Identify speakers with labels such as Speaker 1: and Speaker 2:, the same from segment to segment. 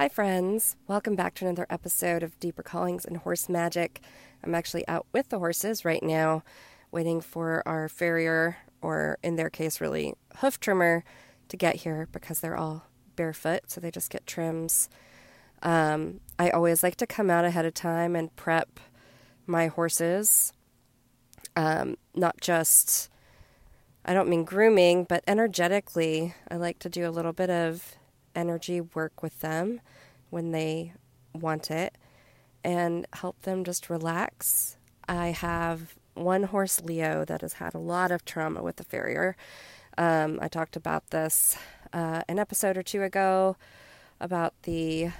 Speaker 1: Hi, friends. Welcome back to another episode of Deeper Callings and Horse Magic. I'm actually out with the horses right now, waiting for our farrier, or in their case, really, hoof trimmer, to get here because they're all barefoot, so they just get trims. Um, I always like to come out ahead of time and prep my horses, um, not just, I don't mean grooming, but energetically. I like to do a little bit of energy work with them when they want it and help them just relax. I have one horse, Leo, that has had a lot of trauma with the farrier. Um, I talked about this uh, an episode or two ago about the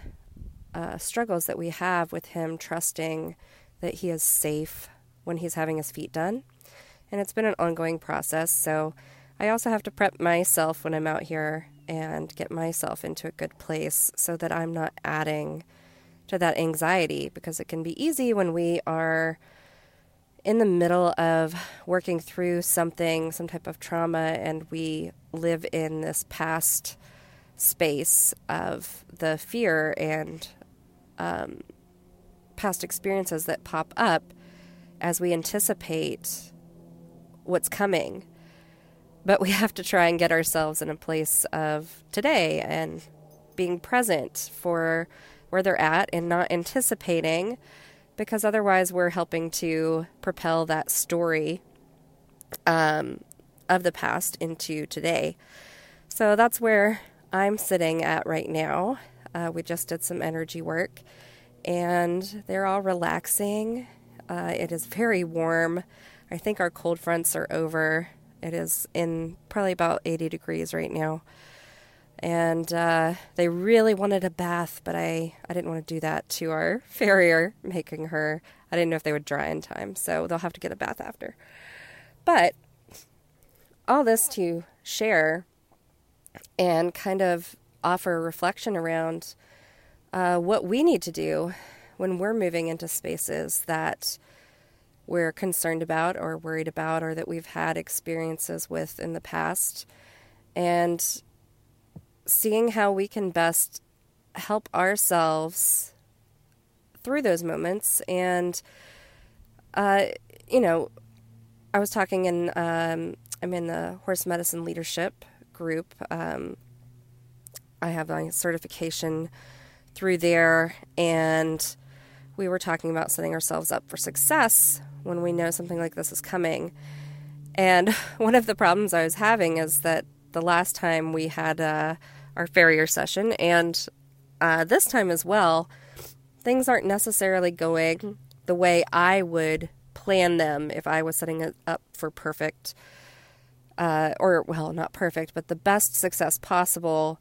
Speaker 1: uh, struggles that we have with him trusting that he is safe when he's having his feet done. And it's been an ongoing process. So I also have to prep myself when I'm out here and get myself into a good place so that I'm not adding to that anxiety because it can be easy when we are in the middle of working through something, some type of trauma, and we live in this past space of the fear and um, past experiences that pop up as we anticipate what's coming. But we have to try and get ourselves in a place of today and being present for where they're at and not anticipating because otherwise we're helping to propel that story um, of the past into today. So that's where I'm sitting at right now. Uh, we just did some energy work and they're all relaxing. Uh, it is very warm. I think our cold fronts are over. It is in probably about 80 degrees right now. And uh, they really wanted a bath, but I, I didn't want to do that to our farrier, making her. I didn't know if they would dry in time, so they'll have to get a bath after. But all this to share and kind of offer reflection around uh, what we need to do when we're moving into spaces that we're concerned about or worried about or that we've had experiences with in the past. And seeing how we can best help ourselves through those moments. And uh, you know i was talking in um, i'm in the horse medicine leadership group. Um, i have my certification through there. And we were talking about setting ourselves up for success when we know something like this is coming. And one of the problems I was having is that the last time we had uh, our farrier session, and uh, this time as well, things aren't necessarily going the way I would plan them if I was setting it up for perfect, uh, or well, not perfect, but the best success possible.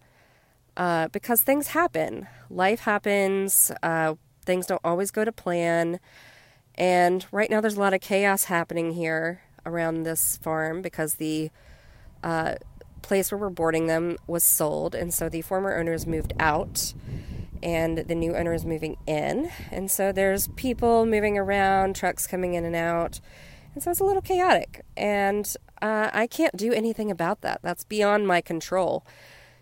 Speaker 1: Uh, because things happen, life happens. Uh, things don't always go to plan. And right now, there's a lot of chaos happening here around this farm because the uh, place where we're boarding them was sold. And so the former owners moved out and the new owner is moving in. And so there's people moving around, trucks coming in and out. And so it's a little chaotic. And uh, I can't do anything about that. That's beyond my control.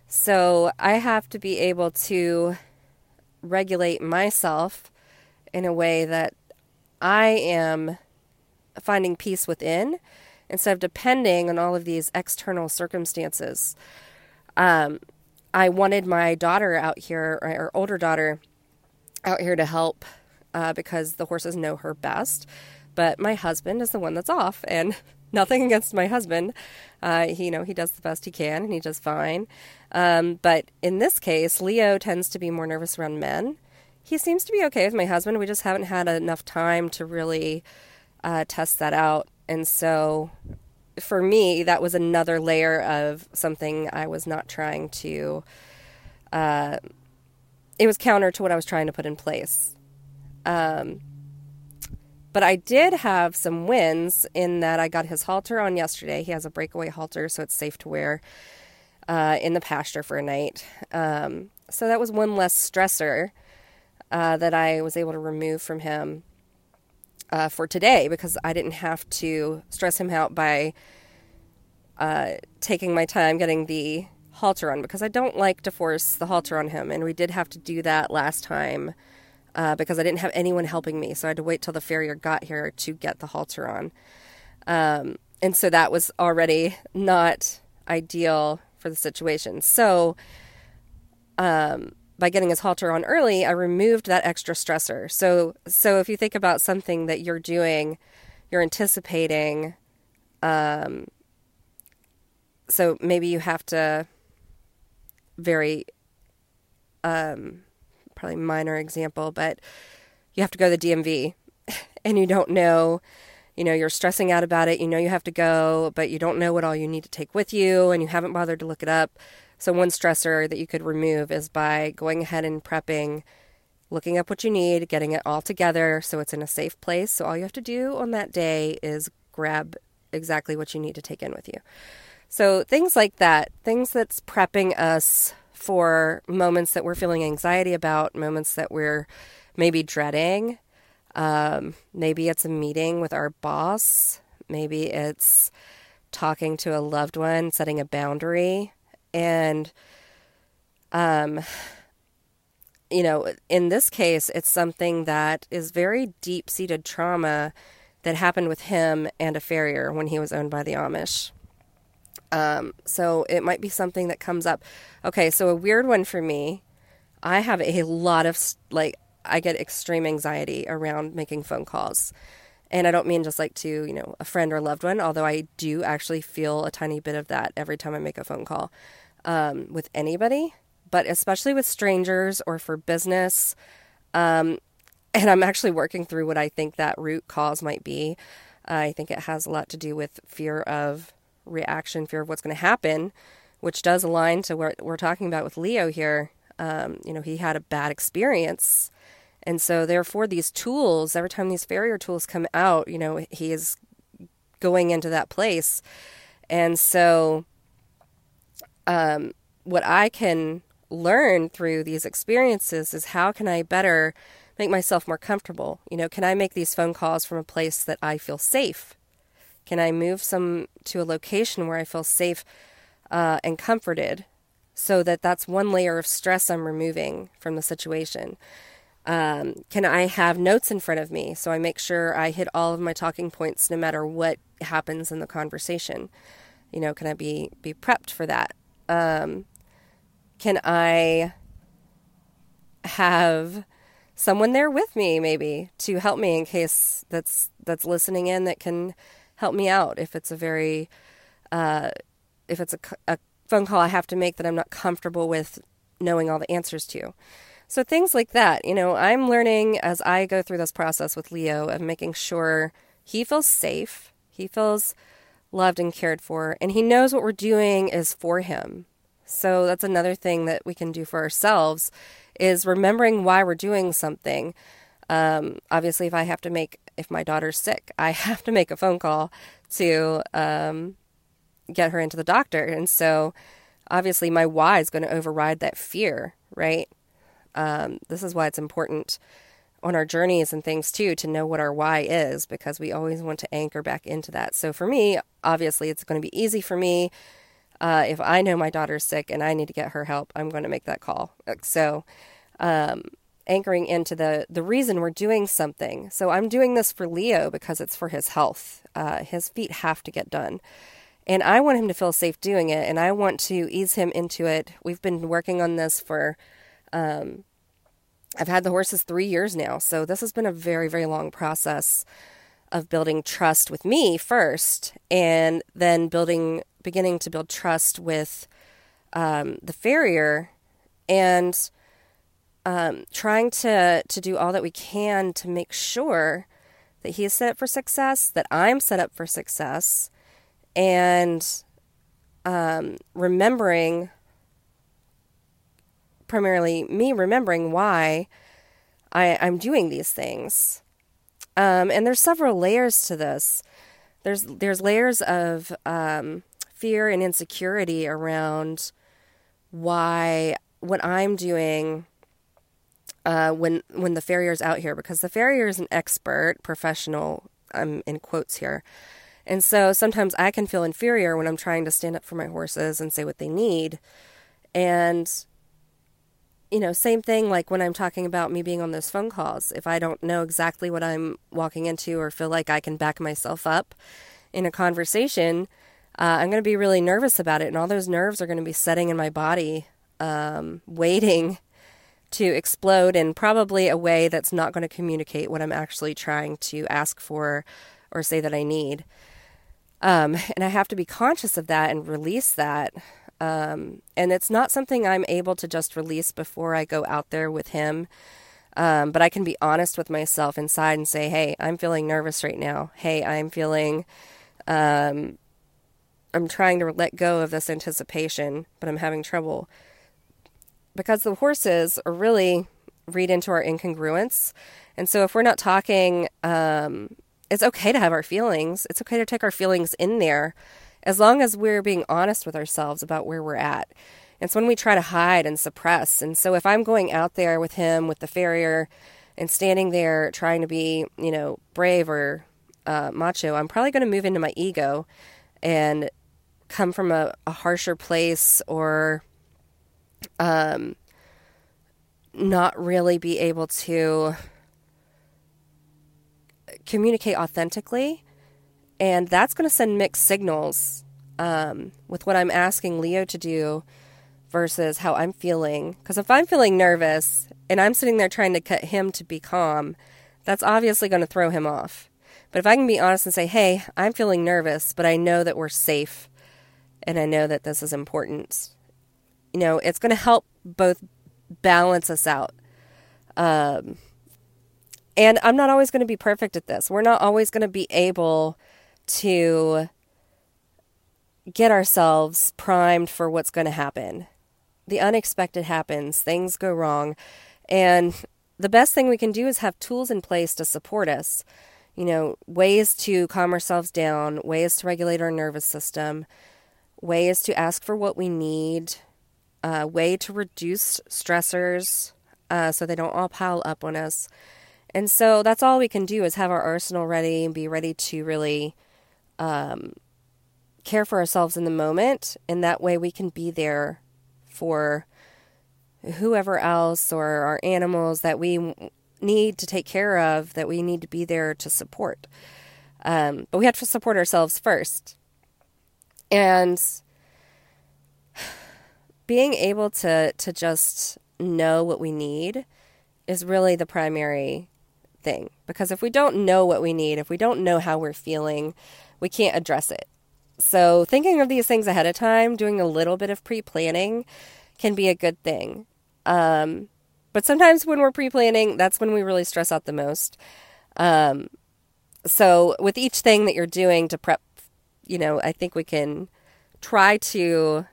Speaker 1: So I have to be able to regulate myself in a way that I am finding peace within instead of depending on all of these external circumstances. Um, I wanted my daughter out here, or older daughter, out here to help uh, because the horses know her best. But my husband is the one that's off, and nothing against my husband. Uh, he, you know, he does the best he can, and he does fine. Um, but in this case, Leo tends to be more nervous around men, he seems to be okay with my husband. We just haven't had enough time to really uh, test that out. And so for me, that was another layer of something I was not trying to. Uh, it was counter to what I was trying to put in place. Um, but I did have some wins in that I got his halter on yesterday. He has a breakaway halter, so it's safe to wear uh, in the pasture for a night. Um, so that was one less stressor uh, that I was able to remove from him uh, for today because I didn't have to stress him out by uh, taking my time getting the halter on because I don't like to force the halter on him. And we did have to do that last time uh, because I didn't have anyone helping me. So I had to wait till the farrier got here to get the halter on. Um, and so that was already not ideal for the situation. So, um, by getting his halter on early, I removed that extra stressor. So, so if you think about something that you're doing, you're anticipating, um, so maybe you have to very, um, probably minor example, but you have to go to the DMV and you don't know, you know, you're stressing out about it. You know, you have to go, but you don't know what all you need to take with you and you haven't bothered to look it up. So, one stressor that you could remove is by going ahead and prepping, looking up what you need, getting it all together so it's in a safe place. So, all you have to do on that day is grab exactly what you need to take in with you. So, things like that, things that's prepping us for moments that we're feeling anxiety about, moments that we're maybe dreading. Um, maybe it's a meeting with our boss. Maybe it's talking to a loved one, setting a boundary. And, um, you know, in this case, it's something that is very deep seated trauma that happened with him and a farrier when he was owned by the Amish. Um, so it might be something that comes up. Okay, so a weird one for me. I have a lot of like I get extreme anxiety around making phone calls. And I don't mean just like to, you know, a friend or loved one, although I do actually feel a tiny bit of that every time I make a phone call um, with anybody, but especially with strangers or for business. Um, and I'm actually working through what I think that root cause might be. Uh, I think it has a lot to do with fear of reaction, fear of what's going to happen, which does align to what we're talking about with Leo here. Um, you know, he had a bad experience and so, therefore, these tools, every time these farrier tools come out, you know, he is going into that place. And so, um, what I can learn through these experiences is how can I better make myself more comfortable? You know, can I make these phone calls from a place that I feel safe? Can I move some to a location where I feel safe uh, and comforted so that that's one layer of stress I'm removing from the situation? Um, can I have notes in front of me so I make sure I hit all of my talking points no matter what happens in the conversation? You know, can I be be prepped for that? Um, can I have someone there with me maybe to help me in case that's that's listening in that can help me out if it's a very uh, if it's a, a phone call I have to make that I'm not comfortable with knowing all the answers to. So things like that, you know, I'm learning as I go through this process with Leo of making sure he feels safe, he feels loved and cared for, and he knows what we're doing is for him. So that's another thing that we can do for ourselves is remembering why we're doing something. Um, obviously, if I have to make, if my daughter's sick, I have to make a phone call to um, get her into the doctor. And so obviously, my why is going to override that fear, right? Um, this is why it's important on our journeys and things too to know what our why is because we always want to anchor back into that. So for me, obviously, it's going to be easy for me. Uh, if I know my daughter's sick and I need to get her help, I'm going to make that call. So, um, anchoring into the the reason we're doing something. So I'm doing this for Leo because it's for his health. Uh, his feet have to get done. And I want him to feel safe doing it, and I want to ease him into it. We've been working on this for um, I've had the horses three years now, so this has been a very, very long process of building trust with me first, and then building, beginning to build trust with um, the farrier, and um, trying to to do all that we can to make sure that he is set up for success, that I'm set up for success, and um, remembering primarily me remembering why I, I'm doing these things. Um, and there's several layers to this. There's there's layers of um, fear and insecurity around why what I'm doing uh, when when the farrier's out here because the farrier is an expert professional. I'm in quotes here, and so sometimes I can feel inferior when I'm trying to stand up for my horses and say what they need And, you know, same thing like when I'm talking about me being on those phone calls. If I don't know exactly what I'm walking into or feel like I can back myself up in a conversation, uh, I'm going to be really nervous about it. And all those nerves are going to be setting in my body, um, waiting to explode in probably a way that's not going to communicate what I'm actually trying to ask for or say that I need. Um, and I have to be conscious of that and release that. Um, and it's not something I'm able to just release before I go out there with him. Um, but I can be honest with myself inside and say, hey, I'm feeling nervous right now. Hey, I'm feeling, um, I'm trying to let go of this anticipation, but I'm having trouble because the horses are really read into our incongruence. And so if we're not talking, um, it's okay to have our feelings. It's okay to take our feelings in there as long as we're being honest with ourselves about where we're at. It's when we try to hide and suppress. And so if I'm going out there with him, with the farrier, and standing there trying to be, you know, brave or uh, macho, I'm probably going to move into my ego and come from a, a harsher place or um, not really be able to communicate authentically. And that's going to send mixed signals um, with what I'm asking Leo to do versus how I'm feeling. Because if I'm feeling nervous and I'm sitting there trying to cut him to be calm, that's obviously going to throw him off. But if I can be honest and say, hey, I'm feeling nervous, but I know that we're safe and I know that this is important, you know, it's going to help both balance us out. Um, and I'm not always going to be perfect at this. We're not always going to be able to get ourselves primed for what's going to happen. The unexpected happens, things go wrong. And the best thing we can do is have tools in place to support us. You know, ways to calm ourselves down, ways to regulate our nervous system, ways to ask for what we need, a way to reduce stressors uh, so they don't all pile up on us. And so that's all we can do is have our arsenal ready and be ready to really um, care for ourselves in the moment. And that way we can be there for whoever else or our animals that we need to take care of, that we need to be there to support. Um, but we have to support ourselves first. And being able to to just know what we need is really the primary thing because if we don't know what we need, if we don't know how we're feeling, we can't address it. So, thinking of these things ahead of time, doing a little bit of pre planning can be a good thing. Um, but sometimes when we're pre planning, that's when we really stress out the most. Um, so, with each thing that you're doing to prep, you know, I think we can try to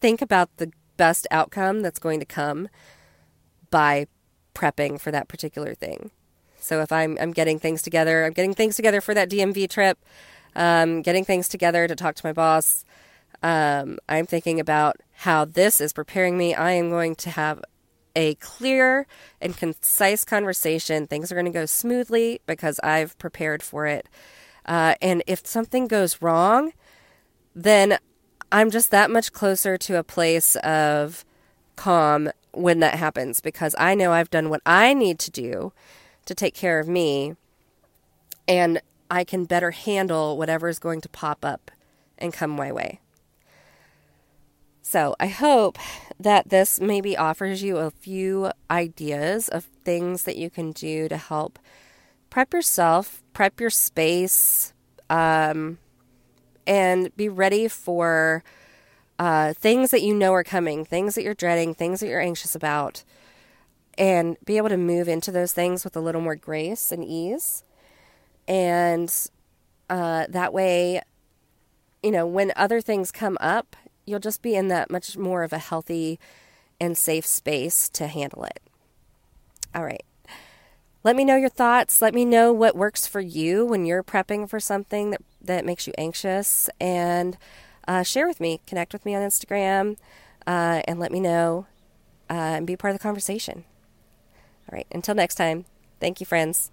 Speaker 1: think about the best outcome that's going to come by prepping for that particular thing. So if I'm I'm getting things together, I'm getting things together for that DMV trip, um, getting things together to talk to my boss. Um, I'm thinking about how this is preparing me. I am going to have a clear and concise conversation. Things are going to go smoothly because I've prepared for it. Uh, and if something goes wrong, then I'm just that much closer to a place of calm when that happens because I know I've done what I need to do to take care of me and I can better handle whatever is going to pop up and come my way. So, I hope that this maybe offers you a few ideas of things that you can do to help prep yourself, prep your space, um, and be ready for uh, things that you know are coming, things that you're dreading, things that you're anxious about, and be able to move into those things with a little more grace and ease. And uh, that way, you know, when other things come up, you'll just be in that much more of a healthy and safe space to handle it. All right. Let me know your thoughts. Let me know what works for you when you're prepping for something that, that makes you anxious. And uh, share with me, connect with me on Instagram, uh, and let me know uh, and be part of the conversation. All right, until next time, thank you, friends.